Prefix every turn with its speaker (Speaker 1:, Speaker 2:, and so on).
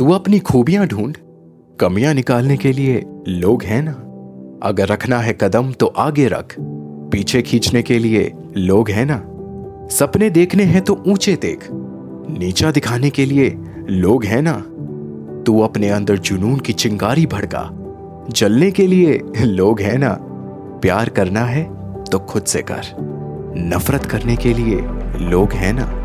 Speaker 1: तू अपनी खूबियाँ ढूंढ। कमियाँ निकालने के लिए लोग हैं ना? अगर रखना है कदम तो आगे रख। पीछे खींचने के लिए लोग हैं ना? सपने देखने हैं तो ऊँचे देख। नीचा दिखाने के लिए लोग हैं ना? तू अपने अंदर जुनून की चिंगारी भड़का। जलने के लिए लोग हैं ना? प्यार करना है तो खुद से कर। नफरत करने के लिए लोग हैं ना?